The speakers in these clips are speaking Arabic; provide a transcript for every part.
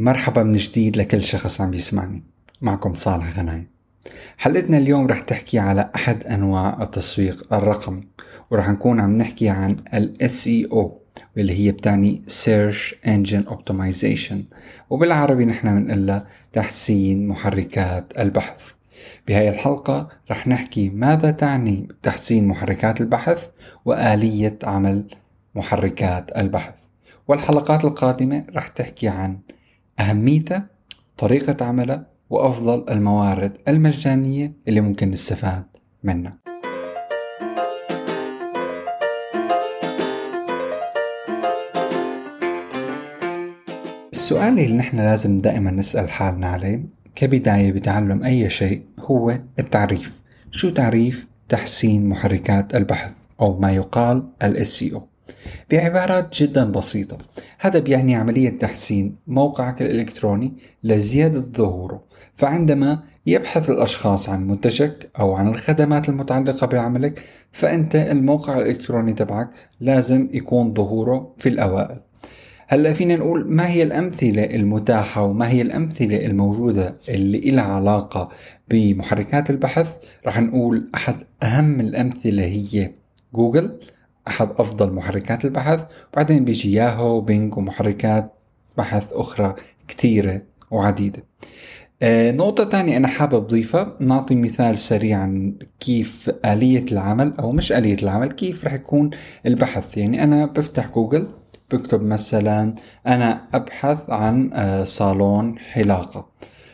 مرحبا من جديد لكل شخص عم يسمعني. معكم صالح غنايم حلقتنا اليوم رح تحكي على أحد أنواع التسويق الرقمي ورح نكون عم نحكي عن ال SEO واللي هي بتعني Search Engine Optimization وبالعربي نحن بنقول تحسين محركات البحث. بهاي الحلقة رح نحكي ماذا تعني تحسين محركات البحث وآلية عمل محركات البحث. والحلقات القادمة رح تحكي عن أهميتها طريقة عملها وأفضل الموارد المجانية اللي ممكن نستفاد منها. السؤال اللي نحن لازم دائما نسأل حالنا عليه كبداية بتعلم أي شيء هو التعريف. شو تعريف تحسين محركات البحث أو ما يقال ال SEO بعبارات جدا بسيطة. هذا بيعني عملية تحسين موقعك الإلكتروني لزيادة ظهوره. فعندما يبحث الأشخاص عن منتجك أو عن الخدمات المتعلقة بعملك فأنت الموقع الإلكتروني تبعك لازم يكون ظهوره في الأوائل. هلأ فينا نقول ما هي الأمثلة المتاحة وما هي الأمثلة الموجودة اللي لها علاقة بمحركات البحث؟ رح نقول أحد أهم الأمثلة هي جوجل. أحد أفضل محركات البحث. وبعدين بيجي ياهو وبينج ومحركات بحث أخرى كثيرة وعديدة. آه نقطة تانية أنا حابب أضيفها. نعطي مثال سريع عن كيف آلية العمل أو مش آلية العمل كيف رح يكون البحث. يعني أنا بفتح جوجل بكتب مثلا أنا أبحث عن آه صالون حلاقة.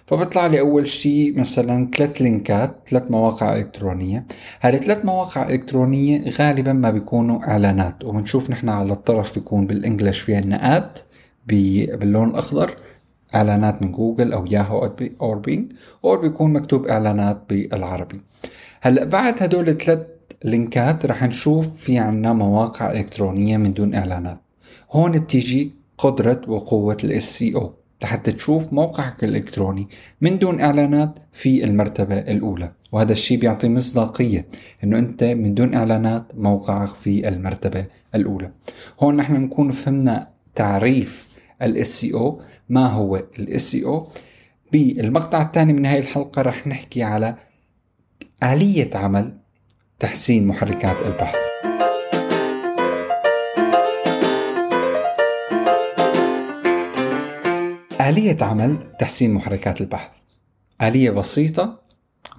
فبطلع لي أول شيء مثلا ثلاث لينكات ثلاث مواقع إلكترونية. هذه ثلاث مواقع إلكترونية غالبا ما بيكونوا إعلانات وبنشوف نحن على الطرف بيكون بال English في عنا ad باللون الأخضر إعلانات من جوجل أو ياهو أو بينج أو بيكون مكتوب إعلانات بالعربي. هلأ بعد هدول الثلاث لينكات رح نشوف في عنا مواقع إلكترونية من دون إعلانات. هون بتيجي قدرة وقوة ال SEO لحتى تشوف موقعك الإلكتروني من دون إعلانات في المرتبة الأولى. وهذا الشيء بيعطي مصداقية أنه أنت من دون إعلانات موقعك في المرتبة الأولى. هون نحن نكون فهمنا تعريف ال SEO ما هو ال SEO بالمقطع الثاني من هاي الحلقة رح نحكي على آلية عمل تحسين محركات البحث. آلية عمل تحسين محركات البحث. آلية بسيطة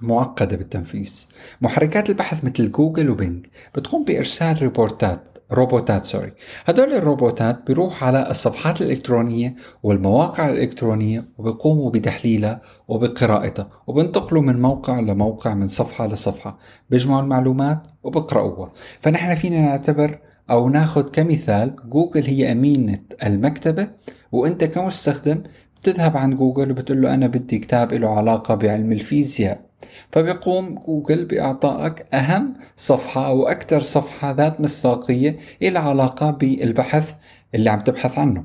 معقدة بالتنفيذ. محركات البحث مثل جوجل وبينج بتقوم بإرسال ريبورتات روبوتات sorry هدول الروبوتات بيروحوا على الصفحات الإلكترونية والمواقع الإلكترونية وبيقوموا بتحليلها وبقراءتها وبنتقلوا من موقع لموقع من صفحة لصفحة بيجمعوا المعلومات وبقرأوها. فنحن فينا نعتبر أو ناخذ كمثال جوجل هي أمينة المكتبة وأنت كمستخدم بتذهب عند جوجل وبتقول له أنا بدي كتاب له علاقة بعلم الفيزياء. فبيقوم جوجل بإعطائك أهم صفحة أو أكثر صفحة ذات مصداقية إلى علاقة بالبحث اللي عم تبحث عنه.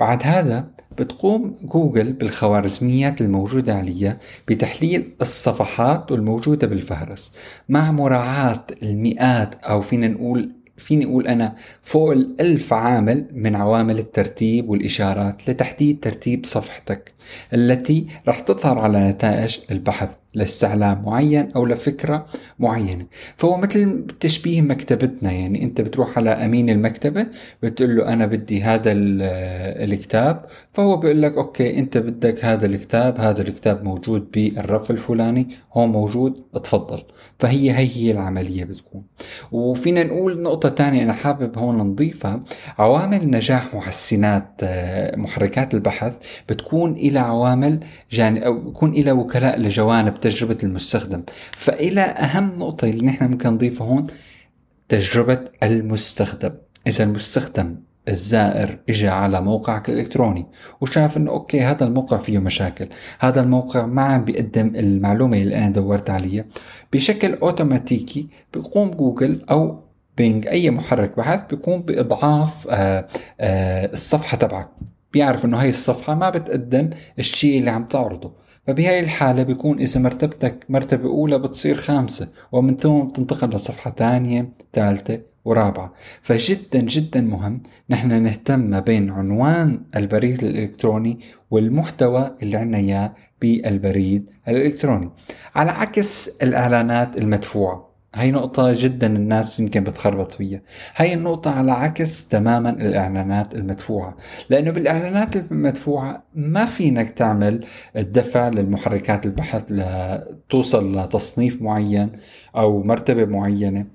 بعد هذا بتقوم جوجل بالخوارزميات الموجودة عليها بتحليل الصفحات الموجودة بالفهرس. مع مراعاة المئات أو فينا نقول فيني أقول أنا فوق الألف عامل من عوامل الترتيب والإشارات لتحديد ترتيب صفحتك التي رح تظهر على نتائج البحث. لاستعلام معين أو لفكرة معينة. فهو مثل تشبيه مكتبتنا يعني أنت بتروح على أمين المكتبة بتقول له أنا بدي هذا الكتاب فهو بيقول لك أوكي أنت بدك هذا الكتاب هذا الكتاب موجود بالرف الفلاني هون موجود اتفضل. فهي هي هي العملية بتكون. وفينا نقول نقطة تانية أنا حابب هون نضيفها. عوامل نجاح محسنات آه، محركات البحث بتكون إلى عوامل جان أو بكون إلى وكلاء لجوانب تجربة المستخدم. فإلى أهم نقطة اللي نحن ممكن نضيفها هون تجربة المستخدم. إذا المستخدم الزائر اجى على موقعك الإلكتروني وشاف إنه أوكي هذا الموقع فيه مشاكل هذا الموقع ما عم بيقدم المعلومة اللي أنا دورت عليها بشكل أوتوماتيكي بيقوم جوجل أو بينج أي محرك بحث بيقوم بإضعاف آآ آه، آآ آه، الصفحة تبعك. بيعرف إنه هاي الصفحة ما بتقدم الشيء اللي عم تعرضه. فبهاي الحالة بيكون إذا مرتبتك مرتبة أولى بتصير خامسة ومن ثم بتنتقل لصفحة ثانية ثالثة ورابعة. فجدا جدا مهم نحن نهتم ما بين عنوان البريد الإلكتروني والمحتوى اللي عنا إياه بالبريد الإلكتروني. على عكس الإعلانات المدفوعة هاي نقطة جدا الناس يمكن بتخربط فيها. هاي النقطة على عكس تماما الإعلانات المدفوعة. لأنه بالإعلانات المدفوعة ما فينك تعمل الدفع للمحركات البحث لتوصل لتصنيف معين أو مرتبة معينة.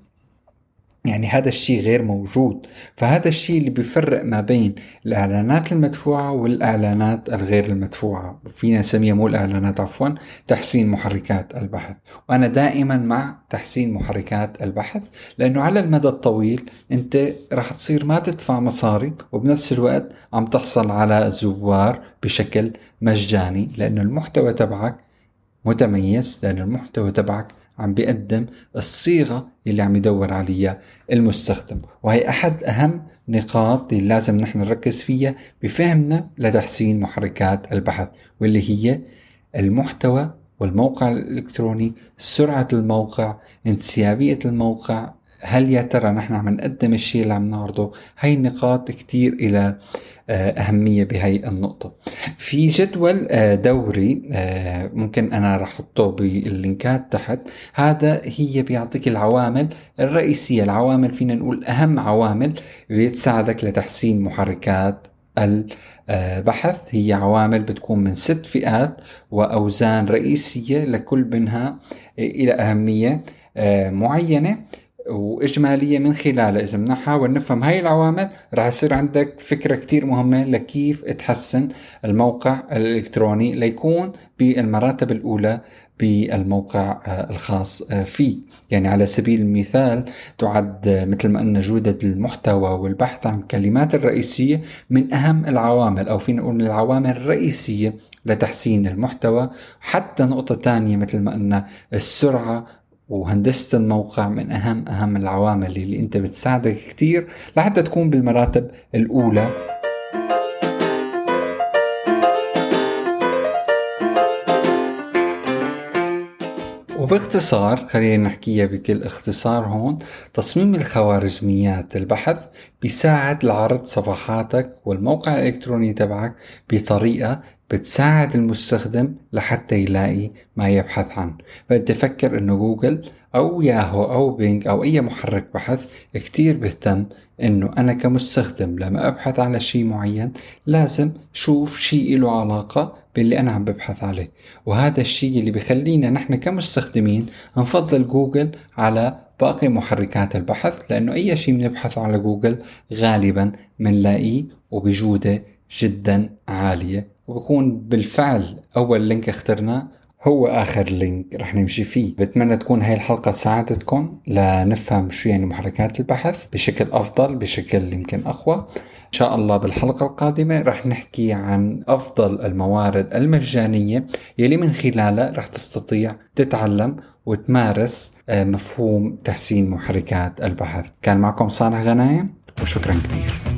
يعني هذا الشيء غير موجود. فهذا الشيء اللي بيفرق ما بين الإعلانات المدفوعة والإعلانات الغير المدفوعة. فينا نسميها مو الإعلانات عفوا تحسين محركات البحث. وأنا دائما مع تحسين محركات البحث لأنه على المدى الطويل أنت راح تصير ما تدفع مصاري وبنفس الوقت عم تحصل على زوار بشكل مجاني لأنه المحتوى تبعك متميز لأن المحتوى تبعك عم بيقدم الصيغة اللي عم يدور عليها المستخدم. وهي أحد أهم نقاط اللي لازم نحن نركز فيها بفهمنا لتحسين محركات البحث واللي هي المحتوى والموقع الإلكتروني سرعة الموقع انسيابية الموقع هل يا ترى نحن عم نقدم الشيء اللي عم نعرضه؟ هاي النقاط كتير إلى آه، أهمية بهاي النقطة. في جدول آه، دوري آه، ممكن أنا رح أحطه باللينكات تحت. هذا هي بيعطيك العوامل الرئيسية. العوامل فينا نقول أهم عوامل بتساعدك لتحسين محركات البحث هي عوامل بتكون من ست فئات وأوزان رئيسية لكل منها إلى أهمية معينة. وإجمالية من خلالها. إذا بدنا نحاول نفهم هاي العوامل رح يصير عندك فكرة كتير مهمة لكيف تحسن الموقع الإلكتروني ليكون بالمراتب الأولى بالموقع آه، الخاص آه، فيه. يعني على سبيل المثال تعد آه، مثل ما قلنا جودة المحتوى والبحث عن الكلمات الرئيسية من أهم العوامل أو فينا نقول من العوامل الرئيسية لتحسين المحتوى. حتى نقطة تانية مثل ما قلنا السرعة وهندسة الموقع من أهم أهم العوامل اللي أنت بتساعدك كتير لحتى تكون بالمراتب الأولى. وباختصار خلينا نحكيها بكل اختصار هون تصميم الخوارزميات البحث بيساعد لعرض صفحاتك والموقع الإلكتروني تبعك بطريقة بتساعد المستخدم لحتى يلاقي ما يبحث عنه. فأنت فكر إنه جوجل أو ياهو أو بينج أو أي محرك بحث كتير بيهتم إنه أنا كمستخدم لما أبحث على شيء معين لازم شوف شيء له علاقة باللي أنا عم ببحث عليه. وهذا الشيء اللي بخلينا نحن كمستخدمين نفضل جوجل على باقي محركات البحث لأنه أي شيء بنبحث على جوجل غالبا بنلاقيه وبجودة جدا عالية. وبكون بالفعل أول link اخترناه هو آخر لينك رح نمشي فيه. بتمنى تكون هاي الحلقة ساعدتكم لنفهم شو يعني محركات البحث بشكل أفضل بشكل يمكن أقوى. إن شاء الله بالحلقة القادمة رح نحكي عن أفضل الموارد المجانية يلي من خلالها رح تستطيع تتعلم وتمارس آه، مفهوم تحسين محركات البحث. كان معكم صالح غنايم وشكرا كثير.